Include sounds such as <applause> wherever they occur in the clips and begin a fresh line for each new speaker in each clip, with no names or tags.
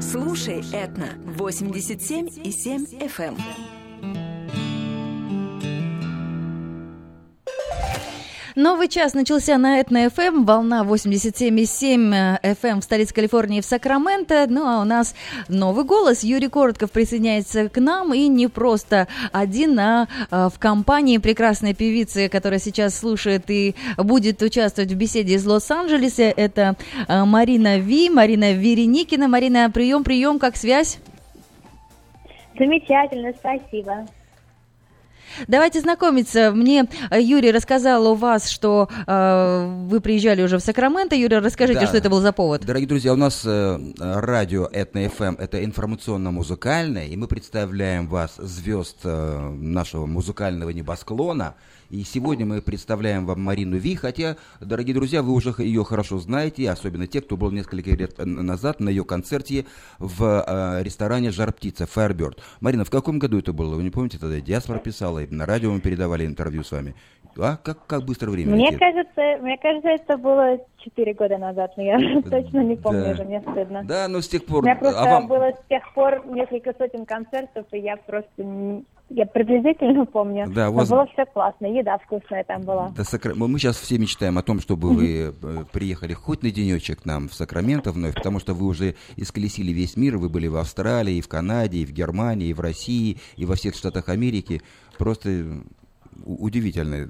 Слушай Этно 87 и 7 FM.
Новый час начался на Этно ФМ, волна 87,7 FM в столице Калифорнии в Сакраменто. Ну а у нас новый голос. Юрий Коротков присоединяется к нам и не просто один, а, а в компании прекрасной певицы, которая сейчас слушает и будет участвовать в беседе из Лос-Анджелеса. Это а, Марина Ви, Марина Вереникина. Марина, прием, прием, как связь?
Замечательно, спасибо.
Давайте знакомиться. Мне э, Юрий рассказал у вас, что э, вы приезжали уже в Сакраменто. Юрий, расскажите, да. что это был за повод.
Дорогие друзья, у нас э, радио Этно FM – это информационно-музыкальное, и мы представляем вас звезд э, нашего музыкального небосклона – и сегодня мы представляем вам Марину Ви, хотя, дорогие друзья, вы уже ее хорошо знаете, особенно те, кто был несколько лет назад на ее концерте в э, ресторане «Жар птица» Firebird. Марина, в каком году это было? Вы не помните, тогда Диаспора писала, и на радио мы передавали интервью с вами. А как, как быстро время
мне
летит?
кажется, мне кажется, это было четыре года назад, но я <laughs> точно не помню
да.
уже, мне стыдно.
Да, но с тех пор... У
меня просто а вам... было с тех пор несколько сотен концертов, и я просто я приблизительно помню. Да, вас... было все классно, еда вкусная там была.
Да, Сакра... Мы сейчас все мечтаем о том, чтобы вы э, приехали хоть на денечек к нам в Сакраменто вновь, потому что вы уже исколесили весь мир, вы были в Австралии, и в Канаде, и в Германии, и в России, и во всех штатах Америки. Просто удивительно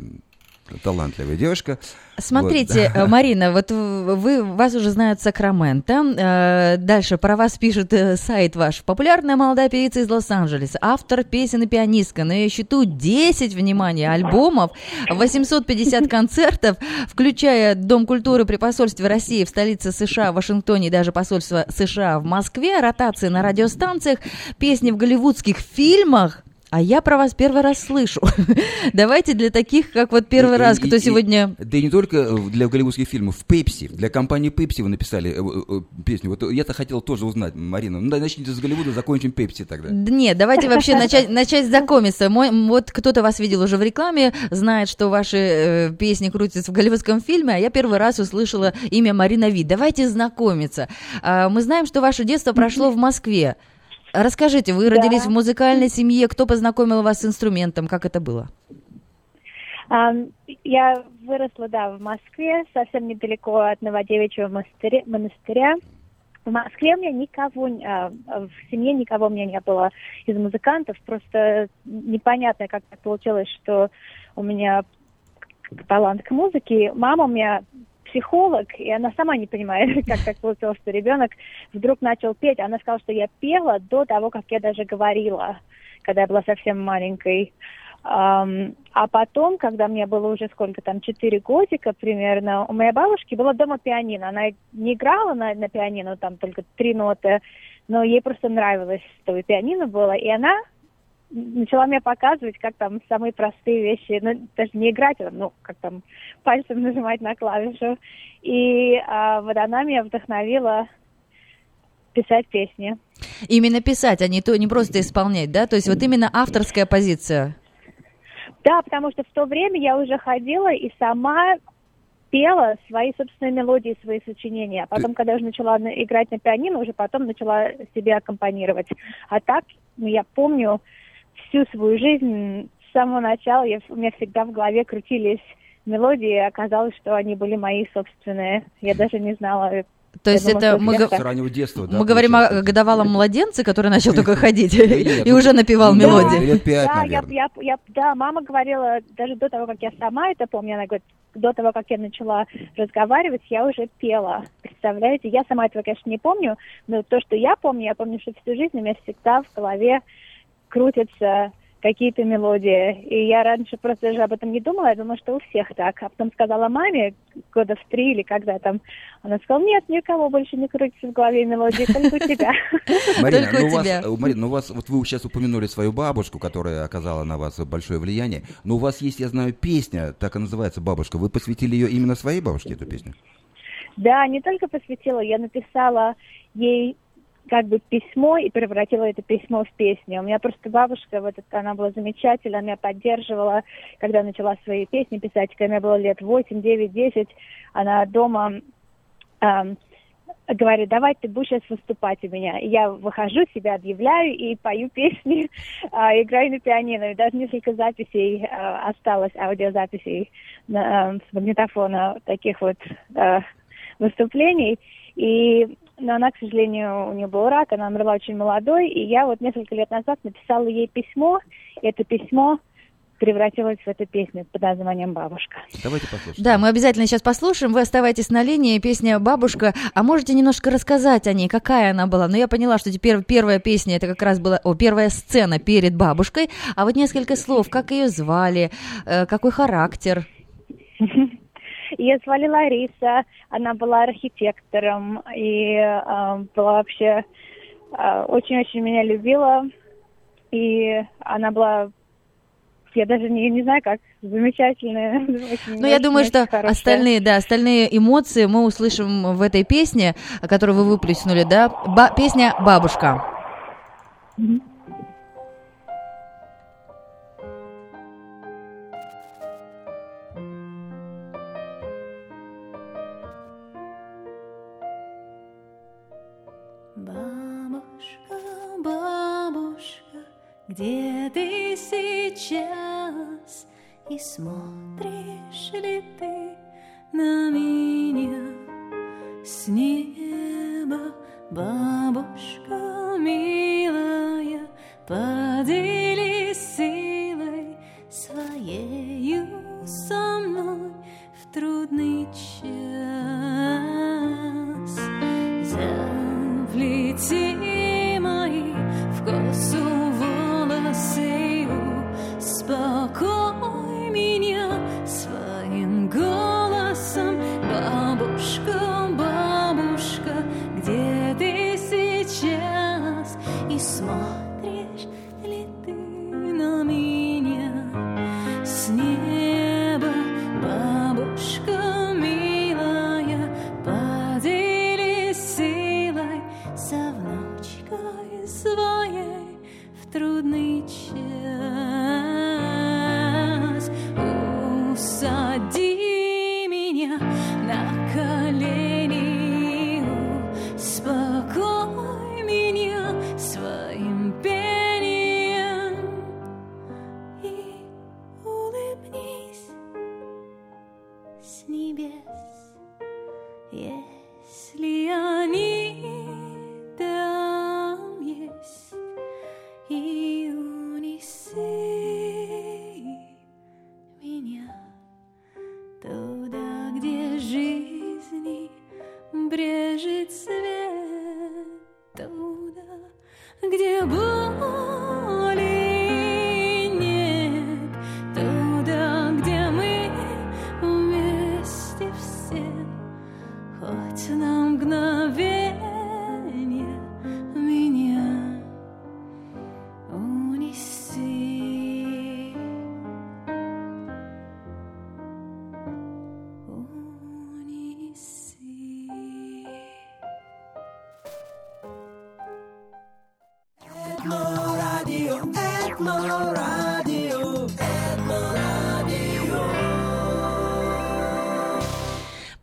талантливая девушка.
Смотрите, вот, да. Марина, вот вы, вас уже знают Сакраменто. Э, дальше про вас пишет э, сайт ваш. Популярная молодая певица из Лос-Анджелеса, автор песен и пианистка. На ее счету 10, внимание, альбомов, 850 <laughs> концертов, включая Дом культуры при посольстве России в столице США, в Вашингтоне и даже посольство США в Москве, ротации на радиостанциях, песни в голливудских фильмах, а я про вас первый раз слышу. <laughs> Давайте для таких, как вот первый и, раз, кто и, сегодня...
Да и не только э, для голливудских фильмов, в Пепси, для компании Пепси вы написали э, э, песню. Вот я-то хотел тоже узнать, Марина. Ну, начните с Голливуда, закончим Пепси тогда.
Нет, давайте вообще <laughs> начать, начать знакомиться. Мой, вот кто-то вас видел уже в рекламе, знает, что ваши э, песни крутятся в голливудском фильме, а я первый раз услышала имя Марина Ви. Давайте знакомиться. А, мы знаем, что ваше детство прошло в Москве. Расскажите, вы да. родились в музыкальной семье, кто познакомил вас с инструментом, как это было?
Я выросла, да, в Москве, совсем недалеко от Новодевичьего монастыря. монастыря. В Москве у меня никого, а, в семье никого у меня не было из музыкантов. Просто непонятно, как так получилось, что у меня талант к музыке. Мама у меня психолог, и она сама не понимает, <laughs> как так получилось, что ребенок вдруг начал петь. Она сказала, что я пела до того, как я даже говорила, когда я была совсем маленькой. А потом, когда мне было уже сколько там, четыре годика примерно, у моей бабушки было дома пианино. Она не играла на, на пианино, там только три ноты, но ей просто нравилось, чтобы пианино было. И она начала мне показывать, как там самые простые вещи, ну, даже не играть, а, ну, как там пальцем <laughs> нажимать на клавишу. И а, вот она меня вдохновила писать песни.
Именно писать, а не, то, не просто исполнять, да? То есть вот именно авторская позиция.
Да, потому что в то время я уже ходила и сама пела свои собственные мелодии, свои сочинения. А потом, Ты... когда уже начала играть на пианино, уже потом начала себе аккомпанировать. А так, ну, я помню, всю свою жизнь с самого начала я, у меня всегда в голове крутились мелодии, и оказалось, что они были мои собственные. Я даже не знала,
то есть это мы, г...
детства, да,
мы говорим о годовалом младенце, который начал только ходить <laughs> и уже напевал мелодии.
Да, мама говорила, даже до того, как я сама это помню, она говорит, до того, как я начала разговаривать, я уже пела. Представляете, я сама этого, конечно, не помню, но то, что я помню, я помню, что всю жизнь у меня всегда в голове крутятся какие-то мелодии. И я раньше просто даже об этом не думала, я думала, что у всех так. А потом сказала маме, года в три или когда там, она сказала, нет, никого больше не крутится в голове мелодии, только у тебя. <laughs>
Марина, ну у вас, э, Марина, ну у вас, вот вы сейчас упомянули свою бабушку, которая оказала на вас большое влияние, но у вас есть, я знаю, песня, так и называется «Бабушка». Вы посвятили ее именно своей бабушке, эту песню?
Да, не только посвятила, я написала ей как бы письмо и превратила это письмо в песню. У меня просто бабушка, вот она была замечательная, меня поддерживала, когда начала свои песни писать, когда мне было лет 8, 9, 10, она дома эм, говорит, давай ты будешь сейчас выступать у меня. И я выхожу, себя объявляю и пою песни, <laughs> а, играю на пианино. И даже несколько записей а, осталось, аудиозаписей на, а, с магнитофона таких вот а, выступлений. И но она, к сожалению, у нее был рак, она умерла очень молодой, и я вот несколько лет назад написала ей письмо, и это письмо превратилась в эту песню под названием «Бабушка».
Давайте послушаем.
Да, мы обязательно сейчас послушаем. Вы оставайтесь на линии. Песня «Бабушка». А можете немножко рассказать о ней, какая она была? Ну, я поняла, что теперь первая песня, это как раз была, о, первая сцена перед бабушкой. А вот несколько слов, как ее звали, э, какой характер? <laughs>
Ее звали Лариса, она была архитектором и э, была вообще э, очень-очень меня любила. И она была я даже не, не знаю, как замечательная. <laughs>
Ну, я думаю, что хорошая. остальные, да, остальные эмоции мы услышим в этой песне, которую вы выплеснули, да, Ба- песня «Бабушка». Mm-hmm.
Где ты сейчас? И смотришь ли ты на меня? С неба, бабушка милая, поделись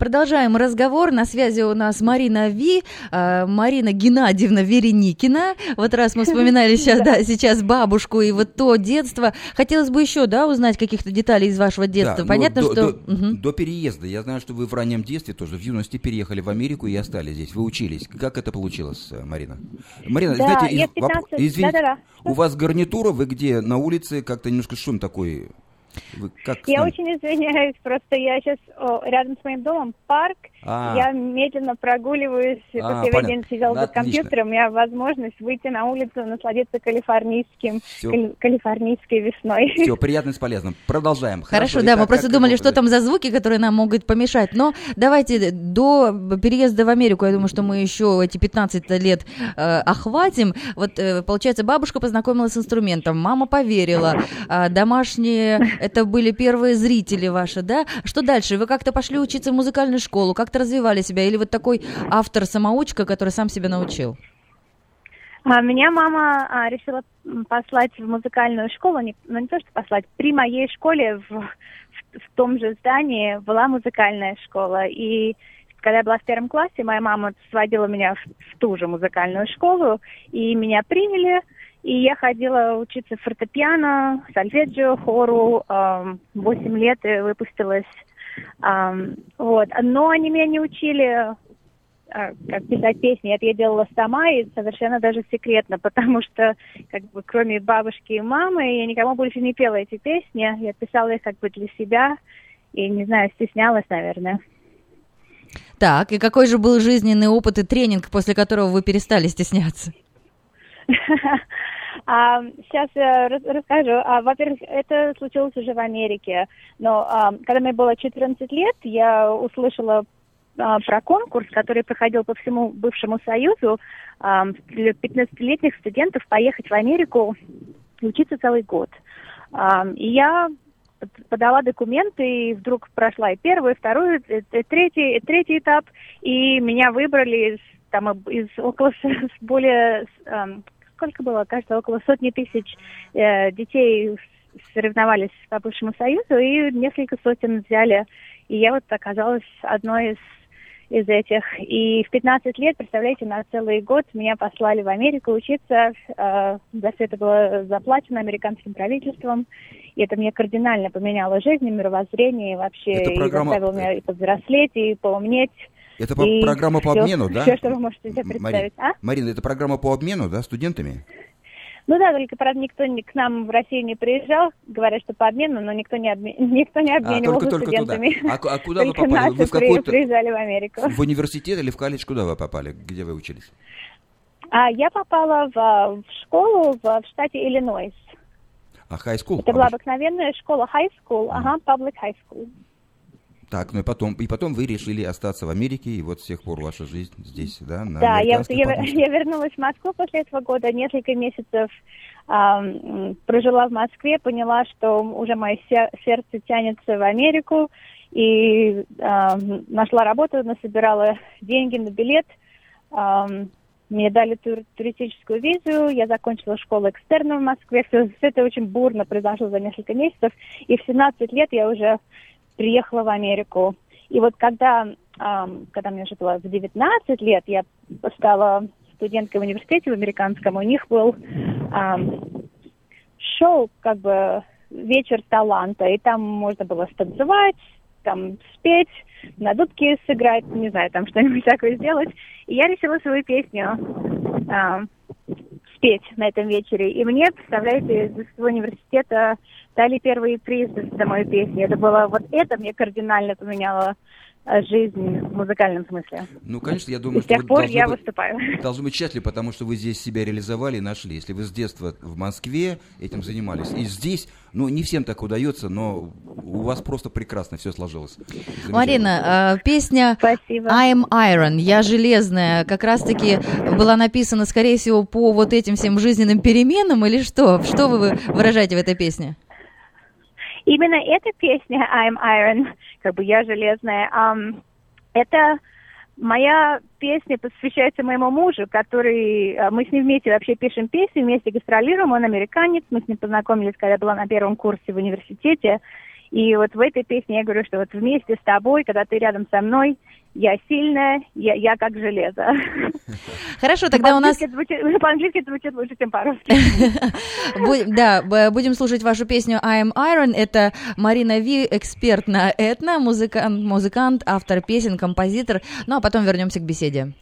Продолжаем разговор. На связи у нас Марина Ви, э, Марина Геннадьевна Вереникина. Вот раз мы вспоминали сейчас, да, сейчас бабушку и вот то детство. Хотелось бы еще, да, узнать каких-то деталей из вашего детства. Да, Понятно,
до,
что...
До, угу. до переезда. Я знаю, что вы в раннем детстве тоже, в юности переехали в Америку и остались здесь. Вы учились. Как это получилось, э, Марина? Марина,
да,
знаете,
из, 15... воп...
извините, да, да, да. у вас гарнитура, вы где? На улице как-то немножко шум такой
вы как я очень извиняюсь, просто я сейчас о, рядом с моим домом парк, а. я медленно прогуливаюсь, а, я весь день сидел за компьютером, у меня возможность выйти на улицу, насладиться калифорнийским, кали, калифорнийской весной.
Все, <laughs> приятно и с полезным. Продолжаем.
Хорошо, Хорошо да, Итак, мы просто думали, что там за звуки, которые нам могут помешать, но давайте до переезда в Америку, я думаю, что мы еще эти 15 лет э, охватим. Вот, э, получается, бабушка познакомилась с инструментом, мама поверила, э, домашние это были первые зрители ваши, да? Что дальше? Вы как-то пошли учиться в музыкальную школу, как-то развивали себя? Или вот такой автор-самоучка, который сам себя научил?
А, меня мама а, решила послать в музыкальную школу, не, ну не то что послать, при моей школе в, в, в том же здании была музыкальная школа. И когда я была в первом классе, моя мама сводила меня в, в ту же музыкальную школу, и меня приняли, и я ходила учиться фортепиано, сольфеджио, хору, эм, 8 лет и выпустилась. Вот. Но они меня не учили а, как писать песни. Это я делала сама и совершенно даже секретно, <laughs> потому что как бы кроме бабушки и мамы я никому больше не пела эти песни. Я писала их как бы для себя и, не знаю, стеснялась, наверное.
Так, и какой же был жизненный опыт и тренинг, после которого вы перестали стесняться? <laughs>
А, сейчас я расскажу. А, во-первых, это случилось уже в Америке. Но а, когда мне было 14 лет, я услышала а, про конкурс, который проходил по всему бывшему Союзу а, для 15-летних студентов поехать в Америку учиться целый год. А, и я подала документы, и вдруг прошла и первый, и второй, и третий, и третий этап, и меня выбрали из, там, из около более, сколько было, кажется, около сотни тысяч э, детей соревновались по бывшему Союзу, и несколько сотен взяли, и я вот оказалась одной из из этих. И в 15 лет, представляете, на целый год меня послали в Америку учиться. Э, за все это было заплачено американским правительством. И это мне кардинально поменяло жизнь, мировоззрение, и вообще
это программа...
и заставило меня и повзрослеть, и поумнеть.
Это и программа по
все,
обмену, да?
Все, что вы можете себе представить.
Марина, а? Марина, это программа по обмену, да, студентами?
Ну да, только, правда, никто не, к нам в Россию не приезжал, говорят, что по обмену, но никто не, обмен, <laughs> никто не обменивался
а, только,
студентами.
Только туда. А, а куда
только
вы попали? Вы в какой
приезжали в Америку.
В университет или в колледж? Куда вы попали? Где вы учились?
А, я попала в, в школу в, в штате Иллинойс.
А high school?
Это была обыкновенная школа high school, ага, public high school.
Так, ну и потом, и потом вы решили остаться в Америке, и вот с тех пор ваша жизнь здесь, да? На
да, я, я, я вернулась в Москву после этого года, несколько месяцев э, прожила в Москве, поняла, что уже мое сердце тянется в Америку, и э, нашла работу, насобирала деньги на билет. Э, мне дали тур туристическую визу, я закончила школу экстерна в Москве. Все, все это очень бурно произошло за несколько месяцев. И в 17 лет я уже приехала в Америку. И вот когда, когда мне уже было в 19 лет, я стала студенткой в университете в американском, у них был шоу, как бы вечер таланта, и там можно было станцевать, там спеть, на дудке сыграть, не знаю, там что-нибудь <laughs> такое сделать. И я решила свою песню спеть на этом вечере. И мне, представляете, из университета дали первые призы за мою песню. Это было вот это мне кардинально поменяло жизнь в музыкальном смысле.
Ну, конечно, я думаю,
и что с тех пор я
быть,
выступаю. <laughs>
Должны быть счастливы, потому что вы здесь себя реализовали и нашли. Если вы с детства в Москве этим занимались, и здесь, ну, не всем так удается, но у вас просто прекрасно все сложилось.
Марина, э, песня
Спасибо.
I'm Iron, я железная, как раз-таки была написана, скорее всего, по вот этим всем жизненным переменам или что? Что вы выражаете в этой песне?
Именно эта песня I'm Iron, как бы я железная, um, это моя песня посвящается моему мужу, который... Э, мы с ним вместе вообще пишем песни, вместе гастролируем, он американец, мы с ним познакомились, когда я была на первом курсе в университете, и вот в этой песне я говорю, что вот вместе с тобой, когда ты рядом со мной, я сильная, я, я как железо. <laughs>
Хорошо, тогда у нас...
По-английски это <laughs> звучит лучше, чем по-русски. <laughs>
Да, будем слушать вашу песню I am Iron. Это Марина Ви, эксперт на этно, музыкант, музыкант, автор песен, композитор. Ну, а потом вернемся к беседе.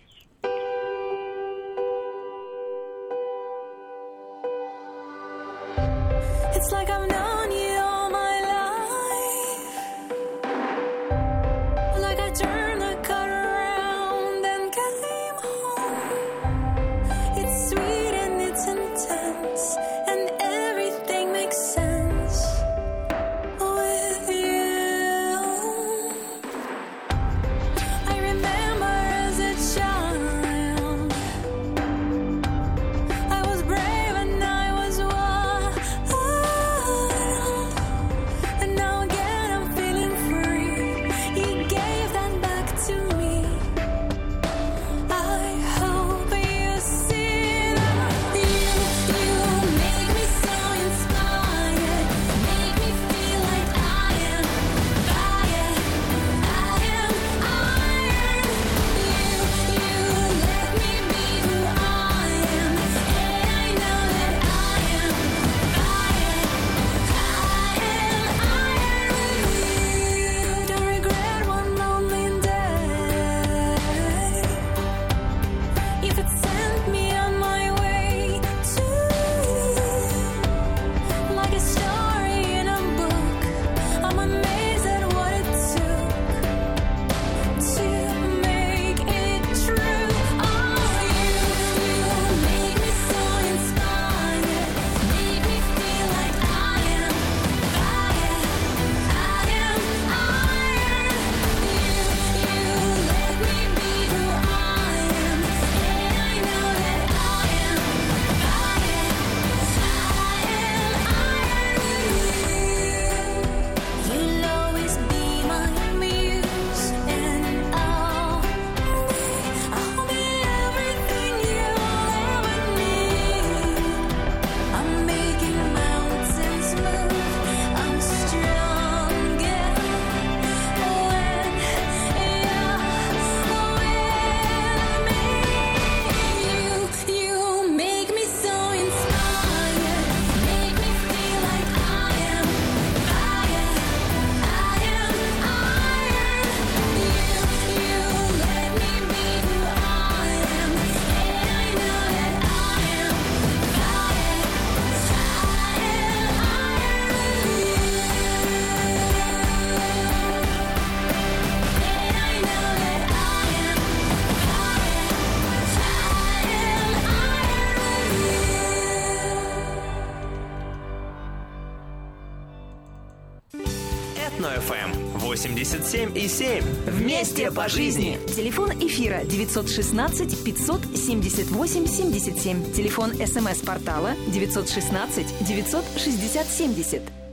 97 и 7. Вместе по жизни.
Телефон эфира 916 578 77. Телефон смс-портала 916 960 70.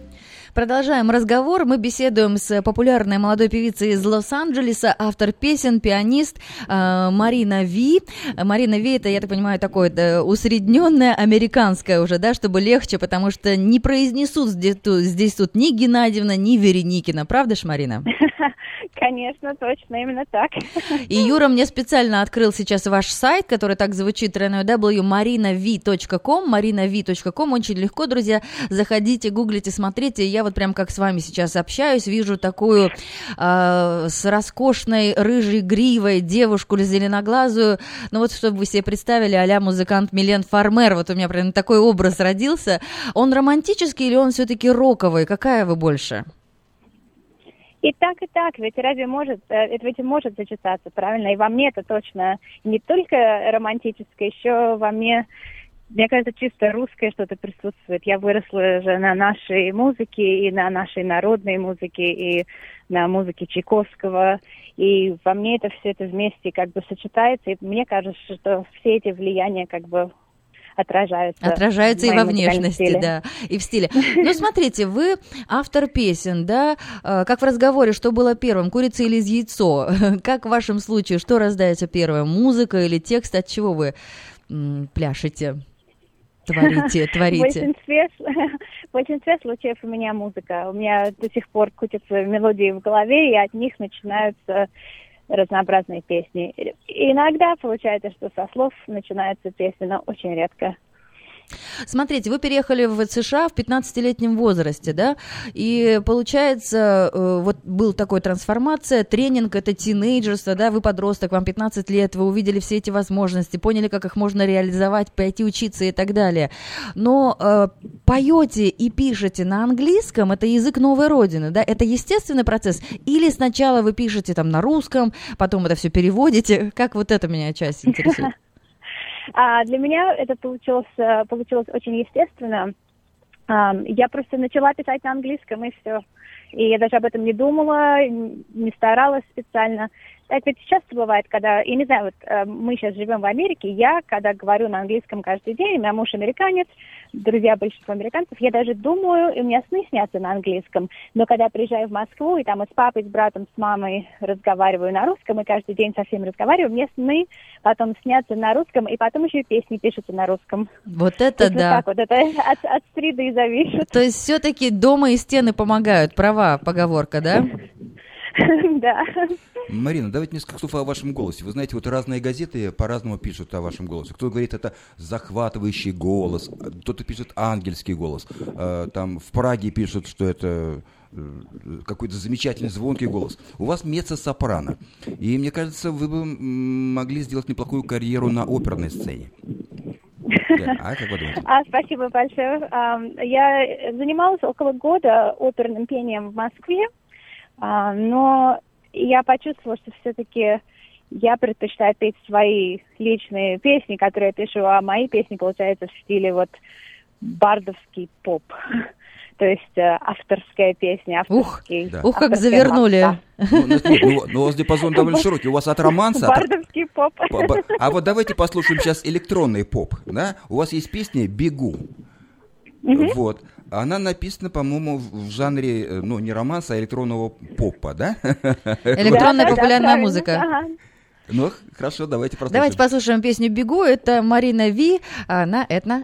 Продолжаем разговор. Мы беседуем с популярной молодой певицей из Лос-Анджелеса, автор песен, пианист э, Марина Ви. Марина Ви это, я так понимаю, такое да, усредненное американское уже, да, чтобы легче, потому что не произнесут здесь, здесь тут ни Геннадьевна, ни Вереникина. Правда ж, Марина? <laughs>
Конечно, точно, именно так.
И Юра мне специально открыл сейчас ваш сайт, который так звучит www.marinav.com, marinav.com, очень легко, друзья, заходите, гуглите, смотрите, я вот прям как с вами сейчас общаюсь, вижу такую э, с роскошной рыжей гривой девушку зеленоглазую, ну вот чтобы вы себе представили, а музыкант Милен Фармер, вот у меня прям такой образ родился, он романтический или он все-таки роковый, какая вы больше?
И так, и так, ведь разве может, э, ведь может сочетаться, правильно? И во мне это точно не только романтическое, еще во мне, мне кажется, чисто русское что-то присутствует. Я выросла же на нашей музыке, и на нашей народной музыке, и на музыке Чайковского. И во мне это все это вместе как бы сочетается. И мне кажется, что все эти влияния как бы отражаются.
Отражаются
в
и во внешности,
стиле.
да, и в стиле. <laughs> Ну, смотрите, вы автор песен, да, э, как в разговоре, что было первым, курица или яйцо? <laughs> Как в вашем случае, что раздается первым, музыка или текст, от чего вы пляшете, творите,
В <laughs>
творите?
большинстве, в большинстве случаев у меня музыка. У меня до сих пор крутятся мелодии в голове, и от них начинаются разнообразные песни. Иногда получается, что со слов начинаются песни, но очень редко.
Смотрите, вы переехали в США в 15-летнем возрасте, да, и получается, э, вот был такой трансформация, тренинг, это тинейджерство, да, вы подросток, вам 15 лет, вы увидели все эти возможности, поняли, как их можно реализовать, пойти учиться и так далее. Но э, поете и пишете на английском, это язык новой родины, да, это естественный процесс, или сначала вы пишете там на русском, потом это все переводите, как вот это меня часть <laughs> интересует?
А для меня это получилось, э, получилось очень естественно. Ам, Я просто начала писать на английском, и все. И я даже об этом не думала, не старалась специально. Так ведь часто бывает, когда, я не знаю, вот э, мы сейчас живем в Америке, я, когда говорю на английском каждый день, у меня муж американец, друзья большинство американцев, я даже думаю, и у меня сны снятся на английском. Но когда я приезжаю в Москву, и там и с папой, с братом, с мамой разговариваю на русском, и каждый день со всеми разговариваю, мне сны потом снятся на русском, и потом еще и песни пишутся на русском.
Вот
То
это
есть вот
да.
так вот, это от, от среды зависит.
То есть все-таки дома и стены помогают, права поговорка, да? <laughs>
Да.
Марина, давайте несколько слов о вашем голосе. Вы знаете, вот разные газеты по-разному пишут о вашем голосе. Кто говорит, это захватывающий голос, кто-то пишет ангельский голос. Э, Там в Праге пишут, что это э, какой-то замечательный звонкий голос. У вас меццо-сопрано. И мне кажется, вы бы могли сделать неплохую карьеру на оперной сцене. А как вы думаете?
А, спасибо большое. Я занималась около года оперным пением в Москве, а, но я почувствовала, что все-таки я предпочитаю петь свои личные песни, которые я пишу, а мои песни получаются в стиле вот бардовский поп. <laughs> То есть э, авторская песня,
Ух,
авторский.
да.
Ух, как завернули.
Ну, ну, ну, ну, у вас диапазон довольно широкий. У вас от романса...
Бардовский поп.
По- по- А вот давайте послушаем сейчас электронный поп. Да? У вас есть песня «Бегу». Вот. Она написана, по-моему, в жанре, э, ну, не романса, а электронного попа, да? <laughs>
Электронная популярная музыка.
Ага.
Ну, хорошо, давайте послушаем.
Давайте послушаем песню «Бегу». Это Марина Ви а, на Этно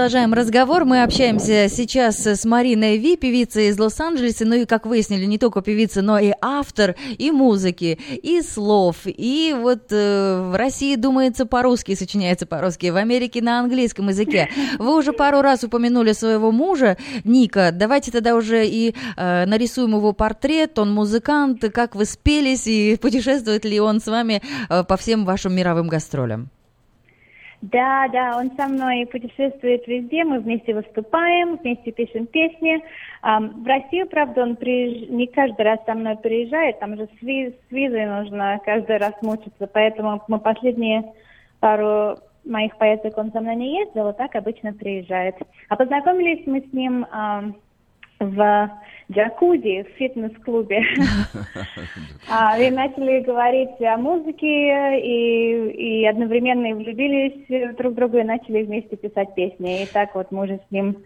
Продолжаем разговор. Мы общаемся сейчас с Мариной Ви, певицей из Лос-Анджелеса. Ну и, как выяснили, не только певица, но и автор и музыки, и слов. И вот э, в России думается по-русски, сочиняется по-русски, в Америке на английском языке. Вы уже пару раз упомянули своего мужа, Ника. Давайте тогда уже и э, нарисуем его портрет. Он музыкант. Как вы спелись и путешествует ли он с вами э, по всем вашим мировым гастролям?
Да, да, он со мной путешествует везде, мы вместе выступаем, вместе пишем песни. В Россию, правда, он приезж... не каждый раз со мной приезжает, там же с, ви- с визой нужно каждый раз мучиться, поэтому мы последние пару моих поездок он со мной не ездил, а так обычно приезжает. А познакомились мы с ним в джакузи в фитнес-клубе. <laughs> А, И начали говорить о музыке, и, и одновременно влюбились друг в друга, и начали вместе писать песни. И так вот мы уже с ним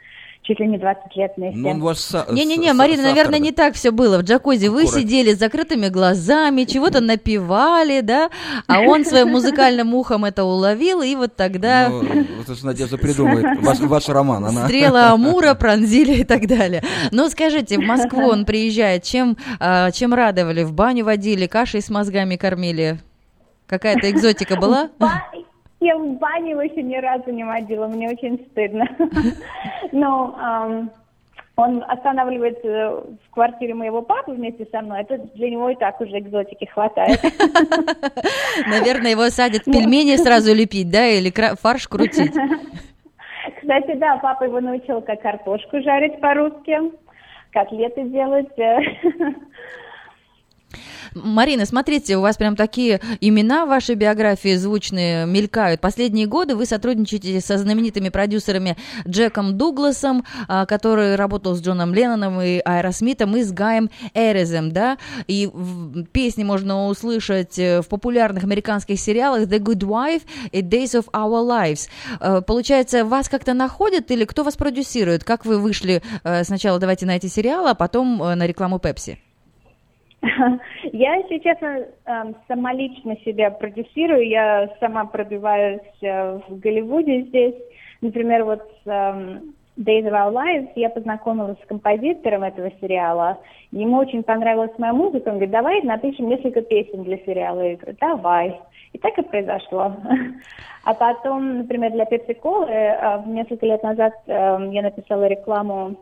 чуть ли не 20 лет вместе.
Ну, он ваш со-
Не-не-не,
с-
Марина,
соавтор,
наверное,
да.
не так все было. В джакузи вы сидели с закрытыми глазами, чего-то напевали, да, а он своим музыкальным ухом это уловил, и вот тогда
Ну, вот это же Надежда придумает <laughs> ваш, ваш роман. Она...
стрелы Амура пронзили и так далее. Но скажите, в Москву он приезжает, чем, а, чем радовали? В баню водили, кашей с мозгами кормили? Какая-то экзотика была?
Я в бане его еще ни разу не водила, мне очень стыдно. <laughs> Но он останавливается в квартире моего папы вместе со мной. Это для него и так уже экзотики хватает. <laughs>
Наверное, его садят пельмени сразу лепить, да, или фарш крутить. <laughs>
Кстати, да, папа его научил, как картошку жарить по-русски, котлеты делать.
Марина, смотрите, у вас прям такие имена в вашей биографии звучные мелькают. Последние годы вы сотрудничаете со знаменитыми продюсерами Джеком Дугласом, а, который работал с Джоном Ленноном и Aerosmith'ом, и с Гаем Эрезем, да? И песни можно услышать э, в популярных американских сериалах The Good Wife и Days of Our Lives. Э, Получается, вас как-то находят или кто вас продюсирует? Как вы вышли э, сначала, давайте на эти сериалы, а потом на рекламу Пепси? <laughs>
Я, если честно, эм, самолично себя продюсирую. Я сама пробиваюсь э, в Голливуде здесь. Например, вот с эм, Days of Our Lives я познакомилась с композитором этого сериала. Ему очень понравилась моя музыка. Он говорит, давай напишем несколько песен для сериала. Я говорю, давай. И так и произошло. <laughs> А потом, например, для Cola э, несколько лет назад эм, я написала рекламу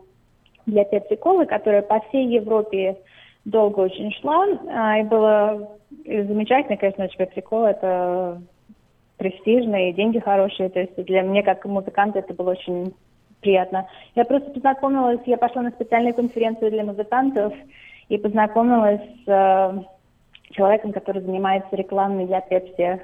для Cola, которая по всей Европе долго очень шла, а, и было и замечательно, конечно, Pepsi Cola это престижно, и деньги хорошие, то есть для меня как музыканта это было очень приятно. Я просто познакомилась, я пошла на специальную конференцию для музыкантов и познакомилась с э, человеком, который занимается рекламой для Pepsi.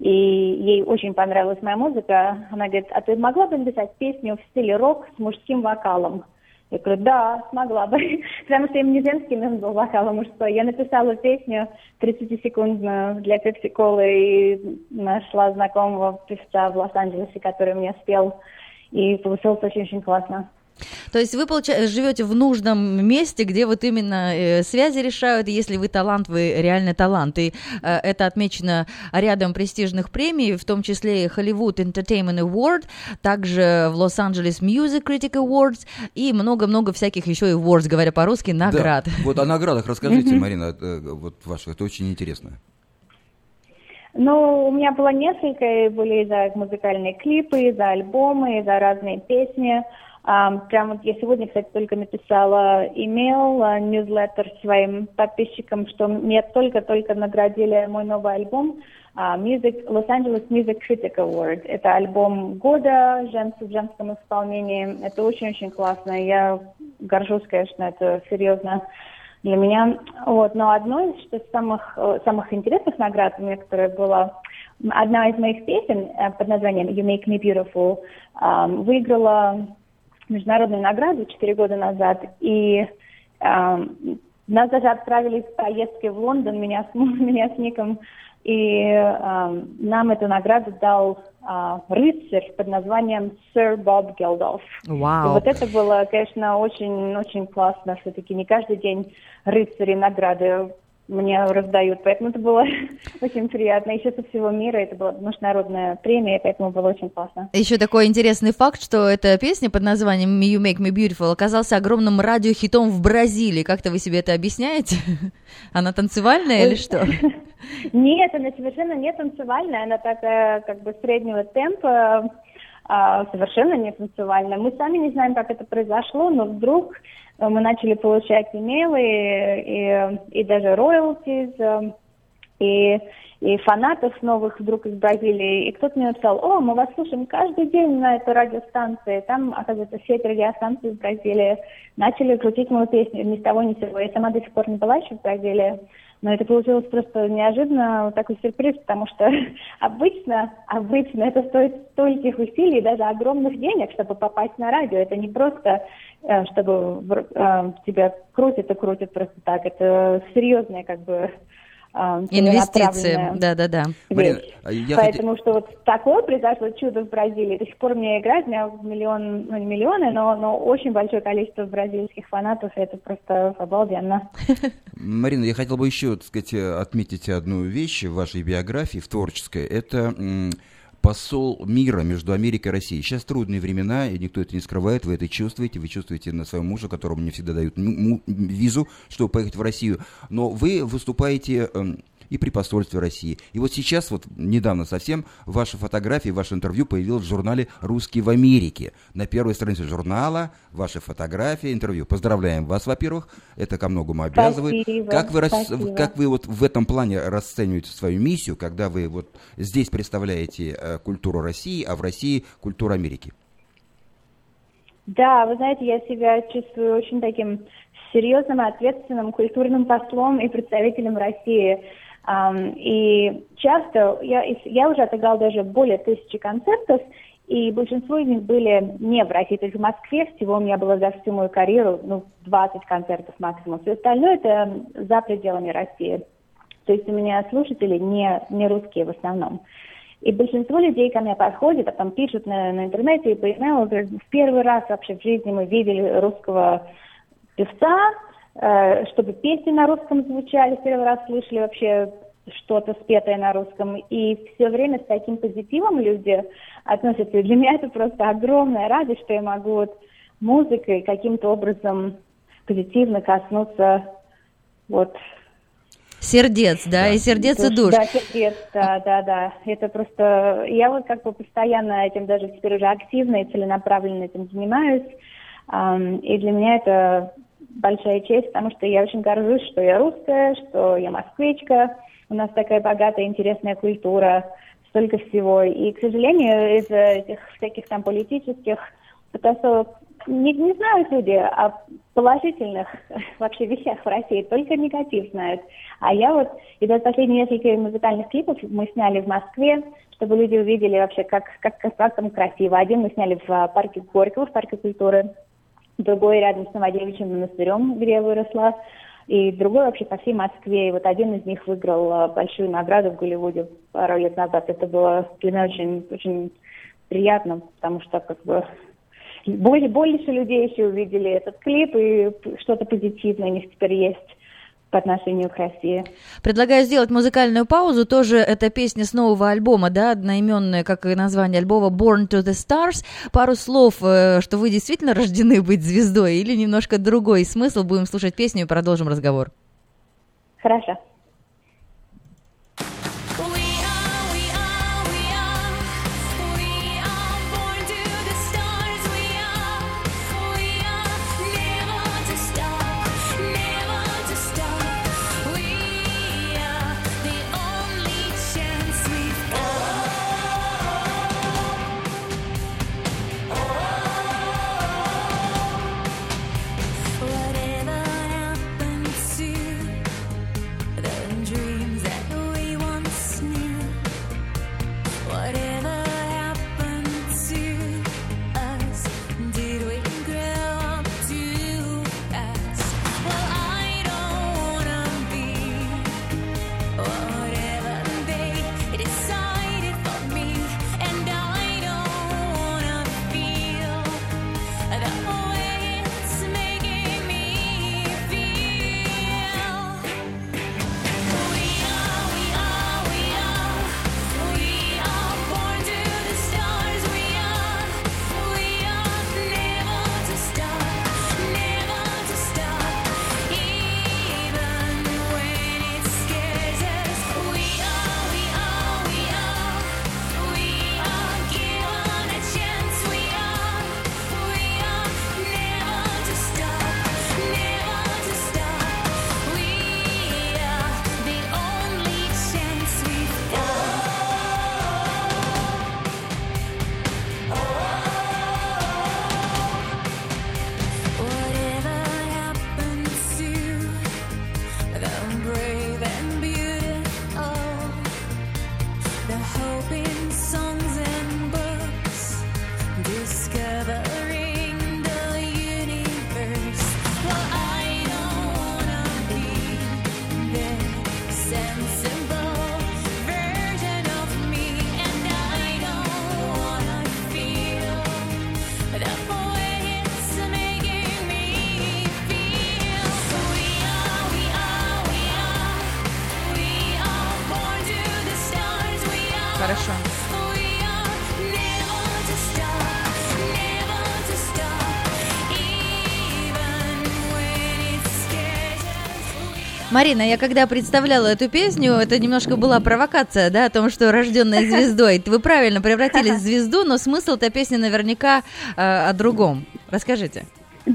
И ей очень понравилась моя музыка. Она говорит, а ты могла бы написать песню в стиле рок с мужским вокалом? Я говорю, да, смогла бы, <laughs> потому что им не женский нужен был вокал, а мужской. Я написала песню 30-секундную для Cola и нашла знакомого певца в Лос-Анджелесе, который мне спел, и получилось очень-очень классно.
То есть вы, живете в нужном месте, где вот именно э, связи решают, и если вы талант, вы реально талант. И э, это отмечено рядом престижных премий, в том числе Hollywood Entertainment Award, также в Los-Angeles Music Critic Awards и много-много всяких еще и awards, говоря по-русски,
Да.
наград.
Вот о наградах расскажите, Марина, э, вот ваших, это очень интересно.
Ну, у меня было несколько, и были за музыкальные клипы, за альбомы, за разные песни. Прям вот я сегодня, кстати, только написала имейл, а, ньюзлеттер своим подписчикам, что меня только-только наградили мой новый альбом а, Music, Los Angeles Music Critic Award. Это альбом года жен- в женском исполнении. Это очень-очень классно. Я горжусь, конечно, это серьезно для меня. Вот. Но одной из что самых, э, самых интересных наград у меня, которая была, одна из моих песен э, под названием You Make Me Beautiful ам, выиграла международную награду 4 года назад. И ам, нас даже отправили в поездки в Лондон, меня с, <laughs> меня с Ником, и ам, нам эту награду дал а, рыцарь под названием Сэр Боб Гелдоф. И
Вау.
вот это было, конечно, очень-очень классно. Все-таки не каждый день рыцари награды мне раздают. Поэтому это было <laughs> очень приятно. Еще со всего мира это была международная премия, поэтому было очень классно.
Еще такой интересный факт, что эта песня под названием «You Make Me Beautiful» оказался огромным радиохитом в Бразилии. Как-то вы себе это объясняете? <laughs> Она танцевальная или что? <laughs>
Нет, она совершенно не танцевальная, она такая как бы среднего темпа, а, совершенно не танцевальная. Мы сами не знаем, как это произошло, но вдруг э, мы начали получать имейлы и, и даже роялтиз, э, и, и фанатов новых вдруг из Бразилии. И кто-то мне написал, о, мы вас слушаем каждый день на этой радиостанции. Там, оказывается, сеть радиостанций в Бразилии. Начали крутить мою песню ни с того ни с сего. Я сама до сих пор не была еще в Бразилии. Но это получилось просто неожиданно вот такой сюрприз, потому что <laughs> обычно, обычно это стоит стольких усилий, даже огромных денег, чтобы попасть на радио. Это не просто, чтобы в- э, тебя крутят и крутят просто так. Это серьезная как бы э,
Инвестиции,
целенаправленная
да-да-да.
Марина,
вещь.
а я
Поэтому что вот такое произошло чудо в Бразилии. До сих пор мне играть, у меня миллион, ну не миллионы, но, но очень большое количество бразильских фанатов, и это просто обалденно. <laughs>
Марина, я хотел бы еще, так сказать, э, отметить одну вещь в вашей биографии, в творческой. Это м, посол мира между Америкой и Россией. Сейчас трудные времена, и никто это не скрывает, вы это чувствуете, вы чувствуете на своем муже, которому не всегда дают визу, чтобы поехать в Россию. Но вы выступаете эм, и при посольстве России. И вот сейчас, вот недавно совсем, ваша фотография, ваше интервью появилось в журнале «Русские в Америке». На первой странице журнала ваши фотографии, интервью. Поздравляем вас, во-первых, это ко многому обязывает.
Спасибо,
как вы,
спасибо.
как вы вот в этом плане расцениваете свою миссию, когда вы вот здесь представляете э, культуру России, а в России культуру Америки?
Да, вы знаете, я себя чувствую очень таким серьезным, ответственным культурным послом и представителем России. И часто я, я уже отыграл даже более тысячи концертов, и большинство из них были не в России, то есть в Москве всего у меня было за всю мою карьеру ну, 20 концертов максимум. Все остальное это за пределами России. То есть у меня слушатели не, не русские в основном. И большинство людей ко мне подходят, а там пишут на, на интернете и по имейлу, говорят, в первый раз вообще в жизни мы видели русского певца, чтобы песни на русском звучали, в первый раз слышали вообще что-то спетое на русском. И все время с таким позитивом люди относятся. И для меня это просто огромная радость, что я могу вот музыкой каким-то образом позитивно коснуться вот
Сердец, да, и сердец и душ.
да, сердец, да, да, да. Это просто... Я вот как бы постоянно этим даже теперь уже активно и целенаправленно этим занимаюсь. И для меня это большая честь, потому что я очень горжусь, что я русская, что я москвичка. У нас такая богатая, интересная культура, столько всего. И, к сожалению, из-за этих всяких там политических потасовок не, не знают люди о положительных <laughs> вообще вещах в России, только негатив знают. А я вот, и даже последние несколько музыкальных клипов мы сняли в Москве, чтобы люди увидели вообще, как, как, как, там красиво. Один мы сняли в а, парке Горького, в парке культуры, другой рядом с Новодевичьим монастырем, где я выросла, и другой вообще по всей Москве. И вот один из них выиграл а, большую награду в Голливуде пару лет назад. Это было для меня очень, очень приятно, потому что как бы более, больше людей еще увидели этот клип, и что-то позитивное у них теперь есть по отношению к России.
Предлагаю сделать музыкальную паузу. Тоже эта песня с нового альбома, да, одноименная, как и название альбома Born to the Stars. Пару слов, э, что вы действительно рождены быть звездой, или немножко другой смысл. Будем слушать песню и продолжим разговор.
Хорошо.
Марина, я когда представляла эту песню, это немножко была провокация, да, о том, что рожденная звездой. Вы правильно превратились в звезду, но смысл этой песни наверняка э, о другом. Расскажите. <laughs>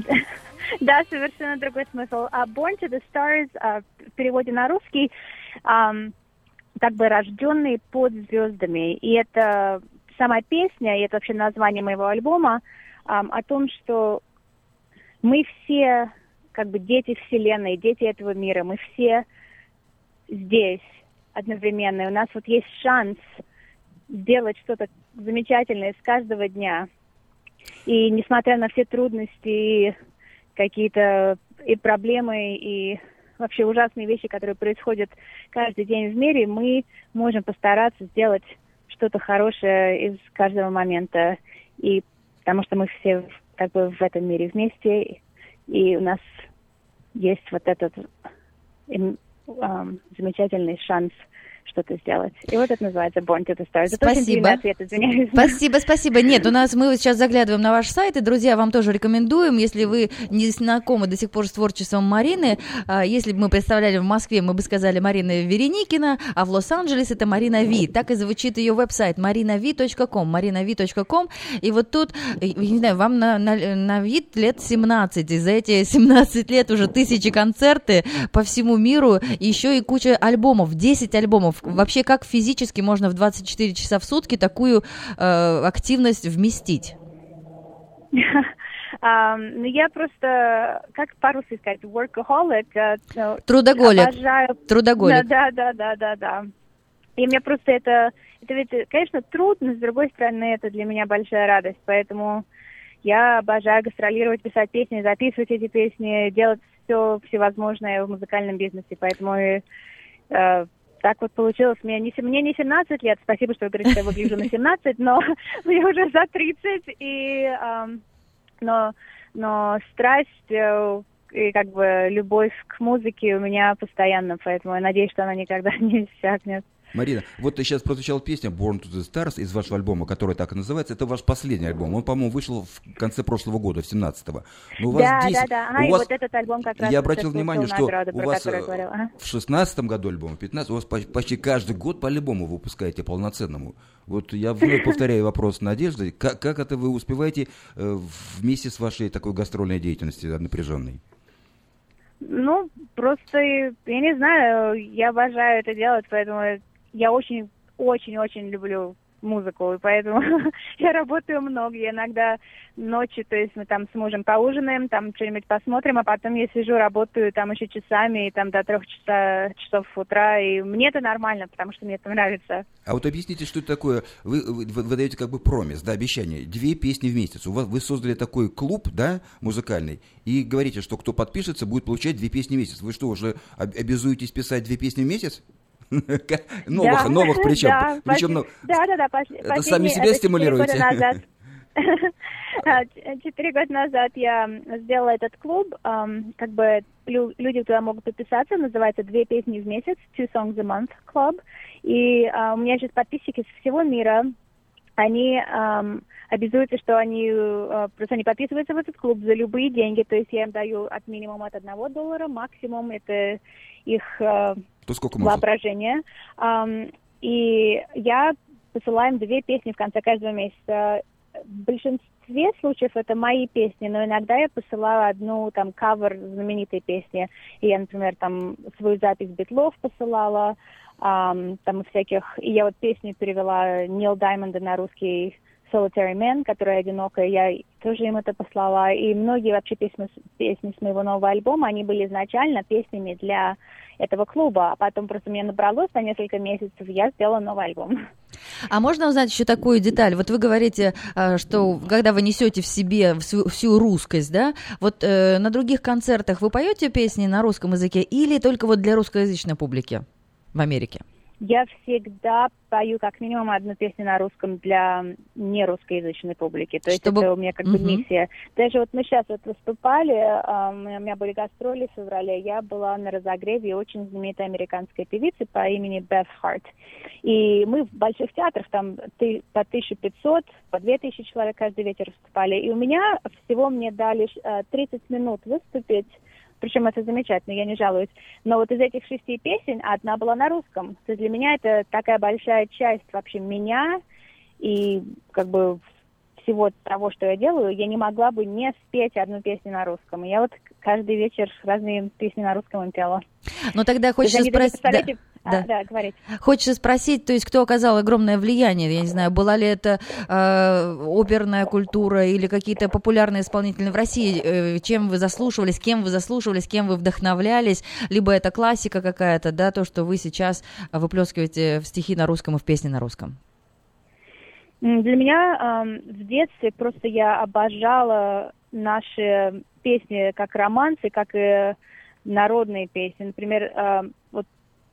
Да, совершенно другой смысл. А Born to the Stars а, в переводе на русский ам, как бы рожденный под звездами. И это сама песня, и это вообще название моего альбома ам, о том, что мы все как бы дети Вселенной, дети этого мира. Мы все здесь одновременно. И у нас вот есть шанс сделать что-то замечательное с каждого дня. И несмотря на все трудности какие-то и проблемы, и вообще ужасные вещи, которые происходят каждый день в мире, мы можем постараться сделать что-то хорошее из каждого момента. И потому что мы все как бы в этом мире вместе, и у нас есть вот этот им, ам, замечательный шанс что-то сделать. И вот это называется Born to the Stars. Это
Спасибо.
ответ, извиняюсь.
Спасибо, спасибо. Нет, <laughs> у нас мы сейчас заглядываем на ваш сайт, и, друзья, вам тоже рекомендуем, если вы не знакомы до сих пор с творчеством Марины, а, если бы мы представляли в Москве, мы бы сказали Марина Вереникина, а в Лос-Анджелес это Марина Ви. Так и звучит ее веб-сайт marinavi.com, marinavi.com. И вот тут, э, не знаю, вам на, на, на вид лет 17, и за эти 17 лет уже тысячи концерты по всему миру, еще и куча альбомов, 10 альбомов. Вообще, как физически можно в 24 часа в сутки такую э, активность вместить? <laughs>
Ну, я просто, как по-русски сказать, workaholic. э, ну,
Трудоголик.
Обожаю.
Трудоголик.
Да, да, да, да, да. И мне просто это, это ведь, конечно, трудно, с другой стороны, это для меня большая радость, поэтому я обожаю гастролировать, писать песни, записывать эти песни, делать все всевозможное в музыкальном бизнесе, поэтому э, так вот получилось. Мне не, мне не 17 лет, спасибо, что вы говорите, что я выгляжу на 17, но <laughs> мне уже за 30, и, ам, но, но страсть э, и как бы любовь к музыке у меня постоянно, поэтому я надеюсь, что она никогда <laughs> не иссякнет.
Марина, вот сейчас прозвучала песня Born to the Stars из вашего альбома, который так и называется. Это ваш последний альбом. Он, по-моему, вышел в конце прошлого года, в 17-го. Но у вас
да,
10
да, да. Ага,
у вас-
вот этот альбом как раз
Я обратил внимание, что
награду,
у вас э.
Ага.
в 16 году альбом, в 15 у вас по- почти каждый год по альбому вы выпускаете полноценному. Вот я вновь <laughs> повторяю вопрос Надежды. Как, как это вы успеваете э, вместе с вашей такой гастрольной деятельностью напряженной?
Ну, просто, я не знаю, я обожаю это делать, поэтому я очень, очень, очень люблю музыку, и поэтому <laughs> я работаю много, я иногда ночью, то есть мы там с мужем поужинаем, там что-нибудь посмотрим, а потом я сижу, работаю там еще часами, и там до трех часа, часов утра, и мне это нормально, потому что мне это нравится.
А вот объясните, что это такое? Вы, вы, вы даете как бы промис, да, обещание. Две песни в месяц. У вас вы создали такой клуб, да, музыкальный, и говорите, что кто подпишется, будет получать две песни в месяц. Вы что, уже об- обязуетесь писать две песни в месяц? <laughs> Новых, новых <laughs> причем.
Да,
Причем, ну,
да, да, да.
это сами себя стимулируете. <laughs>
А, Четыре года назад я сделала этот клуб, как бы лю- люди туда могут подписаться, называется «Две песни в месяц», «Two Songs a Month Club», и а, у меня сейчас подписчики с всего мира, они обязуются, что они э, просто они подписываются в этот клуб за любые деньги, то есть я им даю от минимума от одного доллара, максимум это их
то сколько может?
воображение. И я посылаю им две песни в конце каждого месяца. В большинстве случаев это мои песни, но иногда я посылаю одну там кавер знаменитой песни. И я, например, там свою запись битлов посылала, ам, там всяких. И я вот песню перевела Нил Даймонда на русский Solitary Man, которая одинокая, я тоже им это послала. И многие вообще песни, песни с моего нового альбома, они были изначально песнями для этого клуба, а потом просто мне набралось на несколько месяцев, я сделала новый альбом.
А можно узнать еще такую деталь? Вот вы говорите, э, что когда вы несете в себе всю, всю русскость, да, вот э, на других концертах вы поете песни на русском языке или только вот для русскоязычной публики в Америке?
Я всегда пою как минимум одну песню на русском для нерусскоязычной публики. То есть
Чтобы-
это у меня как бы
Мгм.
миссия. Даже вот мы сейчас вот выступали, ам, у меня были гастроли в феврале, я была на разогреве очень знаменитой американской певицы по имени Бeth Харт. И мы в больших театрах, там по 1500, по 2000 человек каждый вечер выступали. И у меня всего мне дали э, 30 минут выступить причем это замечательно, я не жалуюсь. Но вот из этих шести песен одна была на русском. То есть для меня это такая большая часть вообще меня и как бы всего того, что я делаю, я не могла бы не спеть одну песню на русском. И я вот каждый вечер разные песни на русском им пела.
Но тогда хочется спросить... да,
а,
да.
говорите.
Хочется спросить, то есть кто оказал огромное влияние, я не знаю, была ли это э, оперная культура или какие-то популярные исполнители в России, э, чем вы заслушивались, кем вы заслушивались, кем вы вдохновлялись, либо это классика какая-то, да, то, что вы сейчас выплескиваете в стихи на русском и в песни на русском.
Для меня ам, в детстве просто я обожала наши песни как романсы, как и народные песни. Например, ам, вот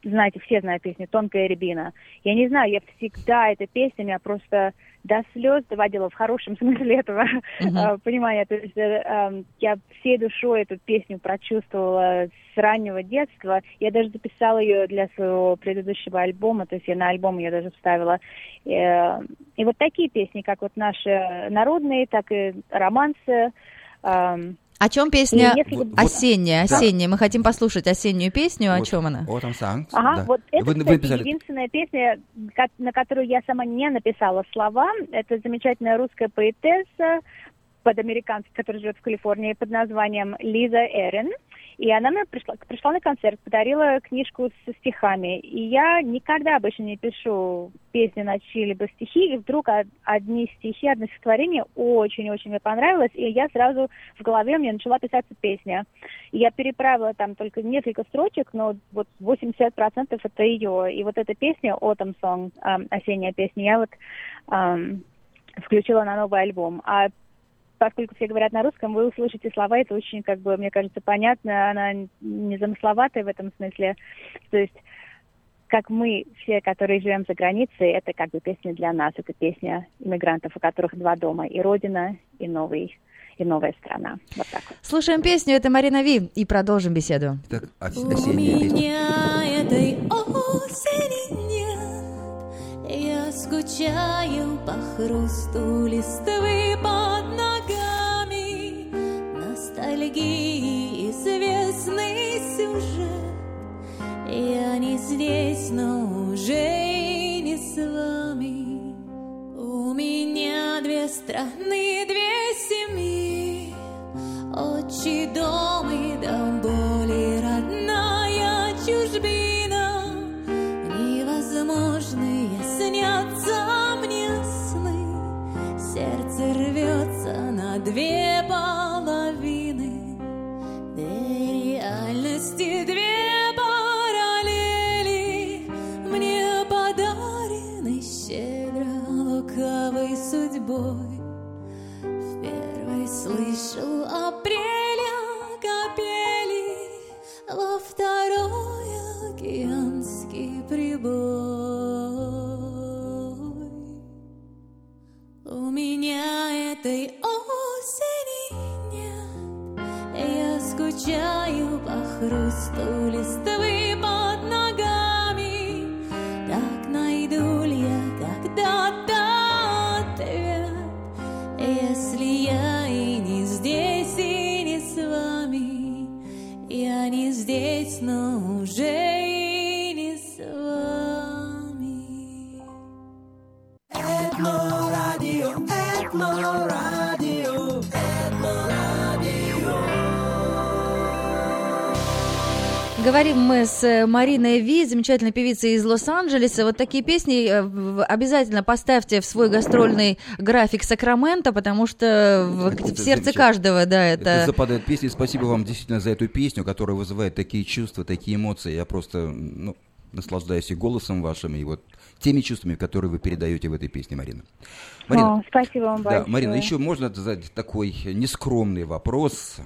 знаете, все знают песню «Тонкая рябина». Я не знаю, я всегда эта песня меня просто до слез доводила в хорошем <laughs> смысле этого а, понимания. То есть э, ам, я всей душой эту песню прочувствовала с раннего детства. Я даже записала ее для своего предыдущего альбома, то есть я на альбом ее даже вставила. Э, И вот такие песни, как вот наши народные, так и романсы. ам,
О чем песня
И несколько-
Вот-
осенняя,
да.
осенняя? Мы хотим послушать осеннюю песню, о
Вот.
чем она?
Вот он сам.
Ага,
да.
вот это,
Вы- вы
кстати,
написали-
единственная песня, на которую я сама не написала слова. Это замечательная русская поэтесса под американцем, которая живет в Калифорнии, под названием Лиза Эрен. И она мне пришла, пришла на концерт, подарила книжку со стихами. И я никогда больше не пишу песни на чьи-либо стихи. И вдруг од- одни стихи, одно стихотворение очень-очень мне понравилось. И я сразу в голове меня начала писаться песня. И я переправила там только несколько строчек, но вот 80% это ее. И вот эта песня Autumn Song, ам, осенняя песня, я вот ам, включила на новый альбом. А поскольку все говорят на русском, вы услышите слова, это очень, как бы, мне кажется, понятно, она не замысловатая в этом смысле. То есть, как мы, все, которые живем за границей, это как бы песня для нас, это песня иммигрантов, у которых два дома, и родина, и новый, и новая страна. Вот так вот.
Слушаем песню, это Марина Ви, и продолжим беседу.
Так, ос-
У меня этой осени нет Я скучаю по хрусту листвы под Ностальгии известный сюжет. Я не здесь, но уже не с вами. У меня две страны, две семьи. Отчий дом и до боли родная чужбина. Невозможные снятся мне сны. Сердце рвется на две половины реальности, две параллели Мне подарены щедро лукавой судьбой в первой слышу апреля капели, во второй океанский прибой. У меня этой осени скучаю по хрусту листвы под ногами. Так найду ли я когда-то ответ, если я и не здесь, и не с вами, я не здесь, но уже
Говорим мы с э, Мариной Ви, замечательной певицей из Лос-Анджелеса. Вот такие песни э, обязательно поставьте в свой гастрольный график Сакрамента, потому что в,
Это
в сердце каждого, да,
Это
это...
западает песня. Спасибо вам действительно за эту песню, которая вызывает такие чувства, такие эмоции. Я просто ну, наслаждаюсь и голосом вашим, и вот теми чувствами, которые вы передаете в этой песне, Марина. Марина,
О, спасибо вам
да,
большое.
Марина, еще можно задать такой нескромный вопрос.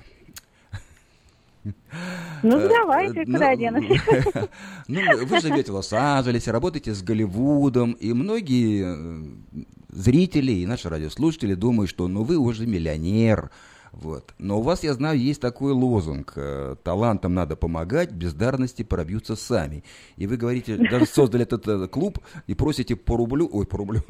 Ну,
Э,
давайте,
э,
куда
ну,
я денусь? <laughs>
Ну, вы живете в Лос-Анджелесе, работаете с Голливудом, и многие э, зрители и наши радиослушатели думают, что ну вы уже миллионер. Вот. Но у вас, я знаю, есть такой лозунг. Талантам надо помогать, бездарности пробьются сами. И вы говорите, даже создали этот клуб и просите по рублю, ой, по рублю.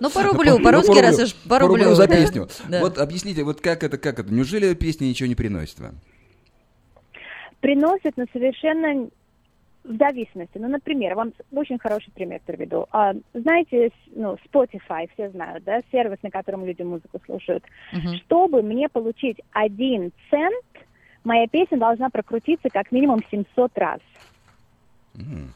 Ну, по рублю,
Ну,
по-русски, раз уж по рублю.
за песню. <laughs> Вот объясните, вот как это, как это? Неужели песня ничего не приносит вам?
Приносит, но совершенно в зависимости. Ну, например, вам очень хороший пример приведу. А, знаете, с- ну, Spotify, все знают, да, сервис, на котором люди музыку слушают.
Мгм.
Чтобы мне получить один цент, моя песня должна прокрутиться как минимум 700 раз.
М.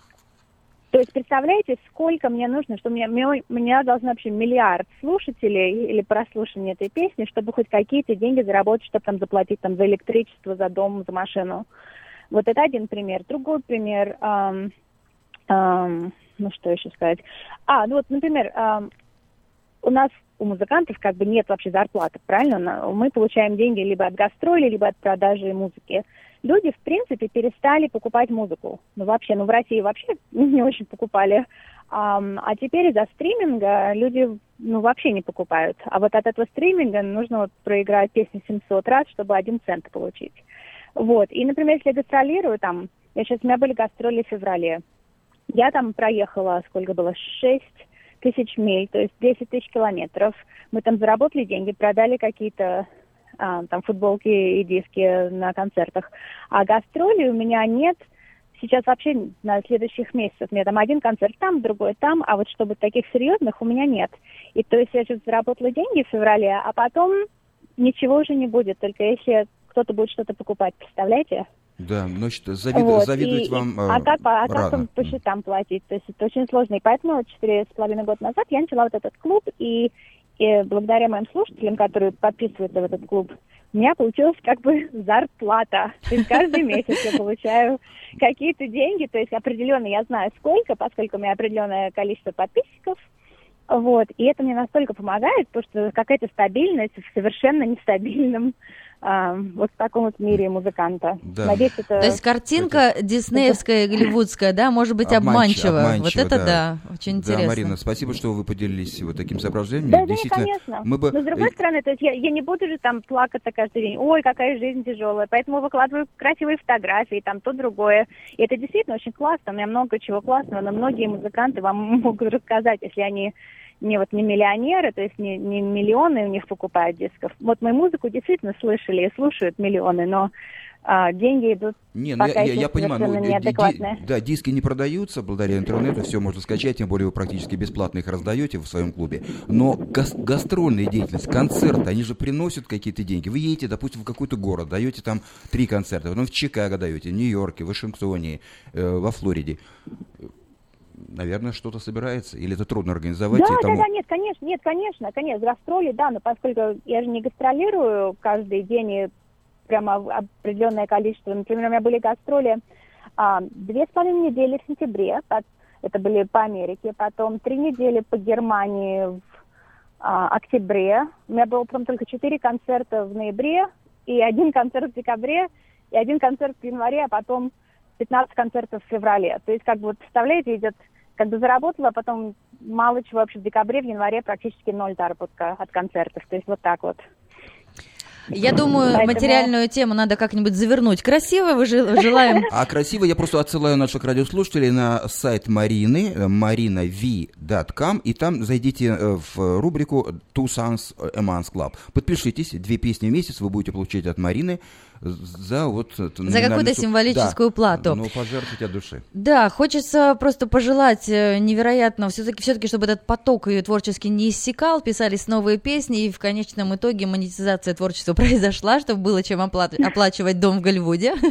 То есть представляете, сколько мне нужно, что мне- у меня должно вообще миллиард слушателей или прослушивания этой песни, чтобы хоть какие-то деньги заработать, чтобы там заплатить там за электричество, за дом, за машину. Вот это один пример. Другой пример, ам, ам, ну что еще сказать? А, ну вот, например, ам, у нас у музыкантов как бы нет вообще зарплаты, правильно? Мы получаем деньги либо от гастролей, либо от продажи музыки. Люди, в принципе, перестали покупать музыку. Ну, вообще, ну, в России вообще <laughs> не очень покупали. Ам, а теперь из-за стриминга люди, ну, вообще не покупают. А вот от этого стриминга нужно вот проиграть песню 700 раз, чтобы один цент получить. Вот. И, например, если я гастролирую там, я сейчас, у меня были гастроли в феврале. Я там проехала, сколько было, 6 тысяч миль, то есть 10 тысяч километров. Мы там заработали деньги, продали какие-то а, там футболки и диски на концертах. А гастролей у меня нет сейчас вообще на следующих месяцах. У меня там один концерт там, другой там, а вот чтобы таких серьезных у меня нет. И то есть я сейчас заработала деньги в феврале, а потом ничего уже не будет, только если кто-то будет что-то покупать, представляете?
Да, значит, завид-
Вот,
завидовать
и-
вам
а
э,
как, по- а как
рано.
там по счетам платить? То есть это очень сложно. И поэтому четыре с половиной года назад я начала вот этот клуб, и, и благодаря моим слушателям, которые подписываются в этот клуб, у меня получилась как бы <laughs> зарплата. То есть каждый <laughs> месяц я получаю какие-то деньги, то есть определенно я знаю сколько, поскольку у меня определенное количество подписчиков. Вот, и это мне настолько помогает, потому что какая-то стабильность в совершенно нестабильном а, вот в таком вот мире музыканта.
Да.
Надеюсь, это...
То есть картинка диснеевская, голливудская, да, может быть
Обманч-
обманчива. Вот это
да.
да, очень
Да,
интересно.
Марина, спасибо, что вы поделились вот таким соображением.
Да, да,
Действительно,
конечно.
мы бы...
Но с другой
э,
стороны, то есть я, я не буду же там плакаться каждый день. Ой, какая жизнь тяжелая. Поэтому выкладываю красивые фотографии, там то другое. И это действительно очень классно. У меня много чего классного, но многие музыканты вам <laughs> могут рассказать, если они не вот не миллионеры, то есть не, не миллионы у них покупают дисков. Вот мою музыку действительно слышали и слушают миллионы, но а, деньги идут
Не, ну я,
пока
я-
еще
я понимаю, ну, ди- да, диски не продаются благодаря интернету, все можно скачать, тем более вы практически бесплатно их раздаете в своем клубе. Но гас- гастрольная деятельность, концерты, они же приносят какие-то деньги. Вы едете, допустим, в какой-то город, даете там три концерта, потом в Чикаго даете, в Нью-Йорке, в Вашингтоне, э, во Флориде. Наверное, что-то собирается, или это трудно организовать?
Да,
и
да,
тому-
да, нет, конечно, нет, конечно, конечно, гастроли, да, но поскольку я же не гастролирую каждый день и прямо определенное количество. Например, у меня были гастроли а, две с половиной недели в сентябре, пот- это были по Америке, потом три недели по Германии в а, октябре. У меня было потом только четыре концерта в ноябре, и один концерт в декабре, и один концерт в январе, а потом 15 концертов в феврале. То есть, как бы, представляете, идет, как бы заработала, а потом мало чего вообще в декабре, в январе практически ноль заработка от концертов. То есть, вот так вот.
Я думаю,
Поэтому-
материальную тему надо как-нибудь завернуть красиво. Вы жел- желаем
А красиво я просто отсылаю наших радиослушателей на сайт Марины, э, marinav.com, и там зайдите э, в рубрику Two Songs a Month Club. Подпишитесь, две песни в месяц вы будете получать от Марины за вот... номинальную
какую-то символическую
Да,
плату.
Но пожертвовать от души.
Да, хочется просто пожелать э, невероятно, все-таки, все-таки, чтобы этот поток ее творческий не иссякал, писались новые песни, и в конечном итоге монетизация творчества <laughs> произошла, чтобы было чем опла- оплачивать дом в Голливуде. <laughs>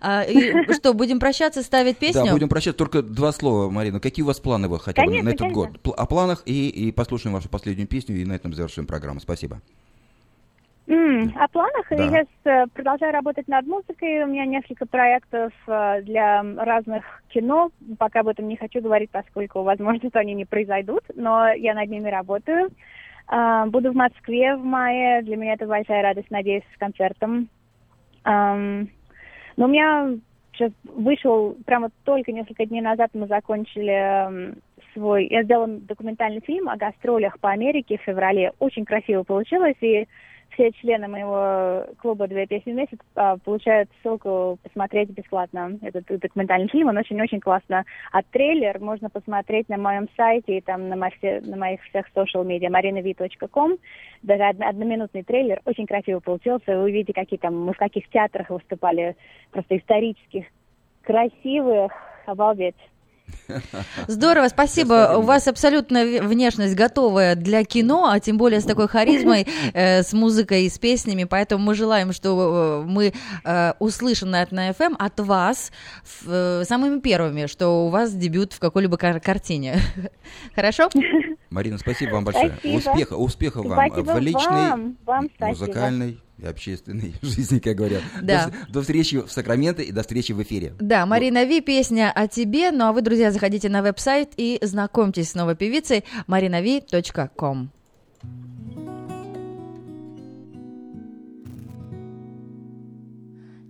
А, И что, будем прощаться, ставить песню?
Да, будем прощаться. Только два слова, Марина. Какие у вас планы вы хотя бы на этот год? О планах и, и послушаем вашу последнюю песню, и на этом завершим программу. Спасибо.
М, О планах
Да.
я сейчас э, продолжаю работать над музыкой. У меня несколько проектов э, для разных кино. Пока об этом не хочу говорить, поскольку, возможно, что <laughs> они не произойдут, но я над ними работаю. А, Буду в Москве в мае. Для меня это большая радость, надеюсь, с концертом. Ам, Но у меня сейчас вышел, прямо только несколько дней назад мы закончили м, свой... Я сделала документальный фильм о гастролях по Америке в феврале. Очень красиво получилось, и все члены моего клуба «Две песни в месяц» а, получают ссылку посмотреть бесплатно этот документальный фильм. Он очень-очень классно. А трейлер можно посмотреть на моем сайте и там на, мо- все- на моих всех social медиа marinav.com. Даже од- одноминутный трейлер. Очень красиво получился. Вы увидите, какие там, мы в каких театрах выступали, просто исторических, красивых. Обалдеть.
Здорово, спасибо. У вас абсолютно внешность готовая для кино, а тем более с такой харизмой, <laughs> э, с музыкой и с песнями. Поэтому мы желаем, что э, мы э, услышим на на FM от вас в- э, самыми первыми, что у вас дебют в какой-либо кар- картине. <laughs> Хорошо?
Марина, спасибо вам большое.
Спасибо.
Успеха, успехов вам
Спасибо
в личной,
вам. Вам спасибо.
музыкальной и общественной <laughs> жизни, как говорят.
Да.
До, до встречи в Сакраменто и до встречи в эфире.
Да, Марина Ви, песня о тебе. Ну а вы, друзья, заходите на веб-сайт и знакомьтесь с новой певицей marinavi.com.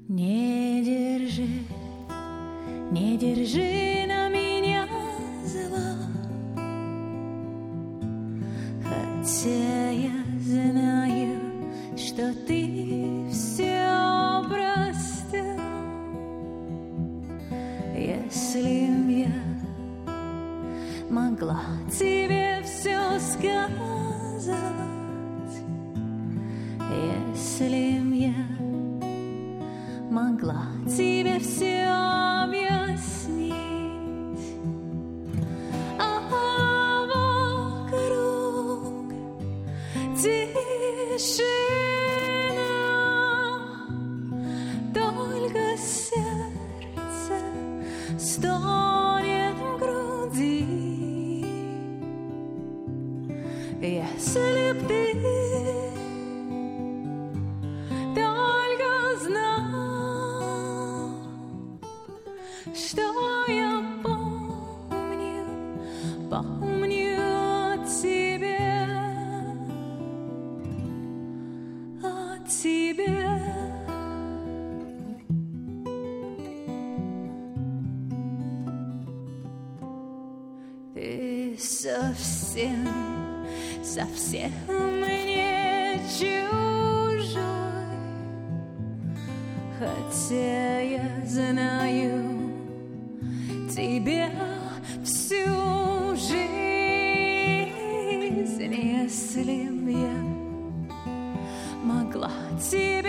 Не держи, не держи я могла тебе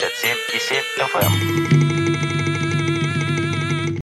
7, FM.